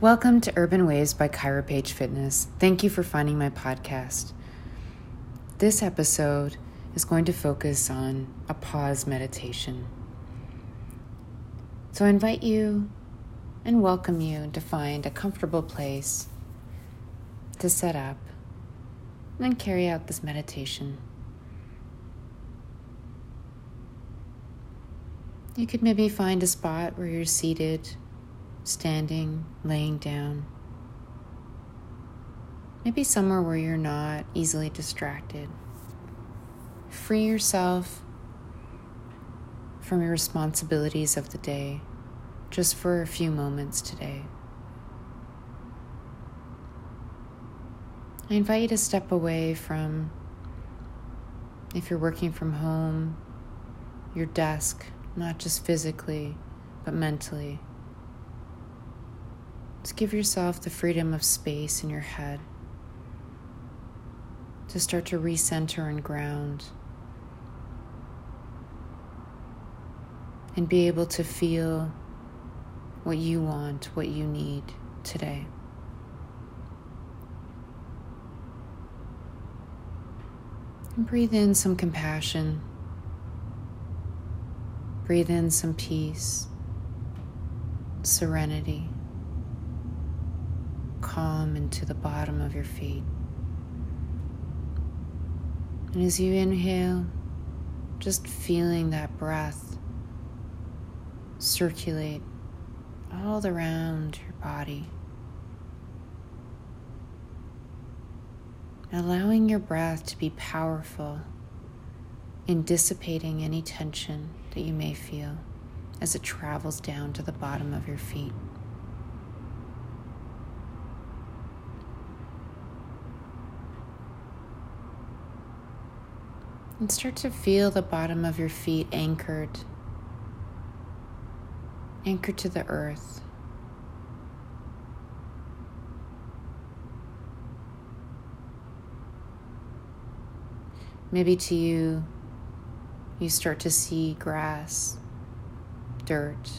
Welcome to Urban Waves by Kyra Page Fitness. Thank you for finding my podcast. This episode is going to focus on a pause meditation. So I invite you and welcome you to find a comfortable place to set up and carry out this meditation. You could maybe find a spot where you're seated, standing, laying down. Maybe somewhere where you're not easily distracted. Free yourself from your responsibilities of the day just for a few moments today. I invite you to step away from, if you're working from home, your desk, not just physically, but mentally. Just give yourself the freedom of space in your head to start to recenter and ground and be able to feel what you want, what you need today. And breathe in some compassion. Breathe in some peace, serenity, calm into the bottom of your feet. And as you inhale, just feeling that breath circulate all around your body. Allowing your breath to be powerful in dissipating any tension that you may feel as it travels down to the bottom of your feet. And start to feel the bottom of your feet anchored anchored to the earth. Maybe to you, you start to see grass, dirt,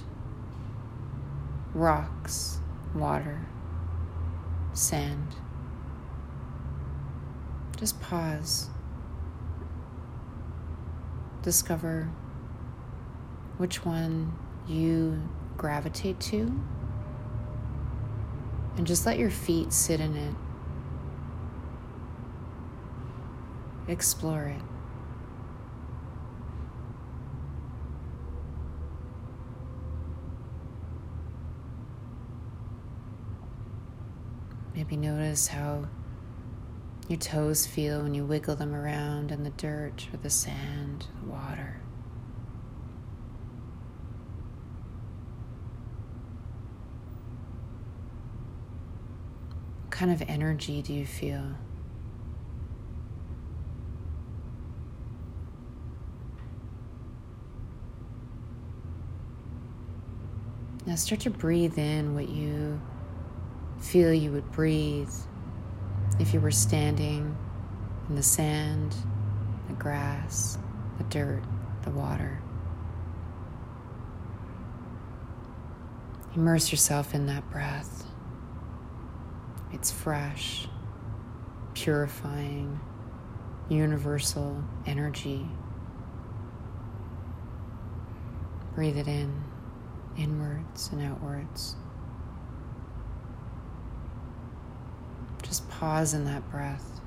rocks, water, sand. Just pause. Discover which one you gravitate to. And just let your feet sit in it. Explore it. Maybe notice how your toes feel when you wiggle them around in the dirt or the sand, the water. What kind of energy do you feel? Now start to breathe in what you feel you would breathe if you were standing in the sand, the grass, the dirt, the water. Immerse yourself in that breath. It's fresh, purifying, universal energy. Breathe it in, inwards and outwards. Just pause in that breath.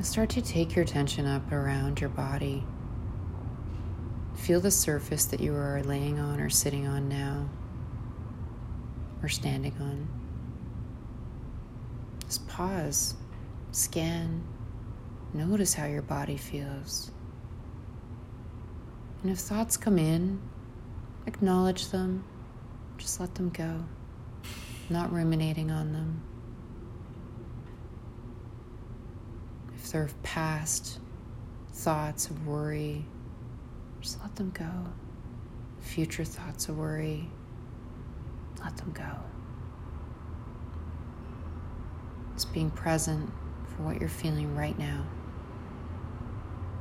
Start to take your attention up around your body. Feel the surface that you are laying on or sitting on now, or standing on. Pause, scan, notice how your body feels. And if thoughts come in, acknowledge them, just let them go, not ruminating on them. if they're past thoughts of worry, just let them go. Future thoughts of worry, let them go. Just being present for what you're feeling right now.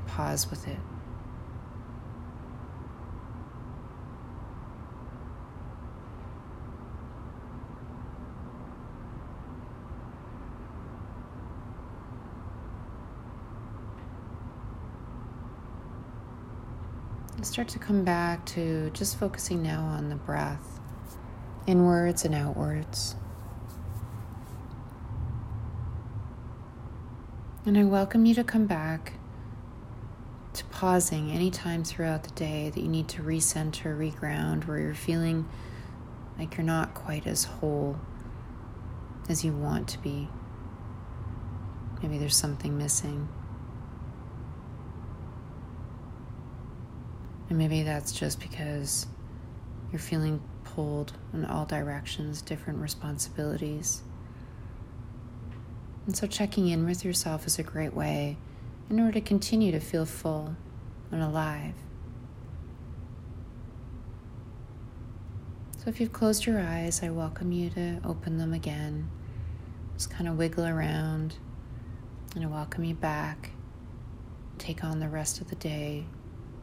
Pause with it. start to come back to just focusing now on the breath, inwards and outwards. And I welcome you to come back to pausing anytime throughout the day that you need to recenter, reground, where you're feeling like you're not quite as whole as you want to be. Maybe there's something missing. And maybe that's just because you're feeling pulled in all directions, different responsibilities. And so, checking in with yourself is a great way in order to continue to feel full and alive. So, if you've closed your eyes, I welcome you to open them again. Just kind of wiggle around, and I welcome you back. Take on the rest of the day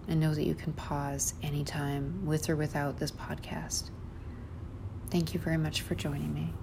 and know that you can pause anytime with or without this podcast. Thank you very much for joining me.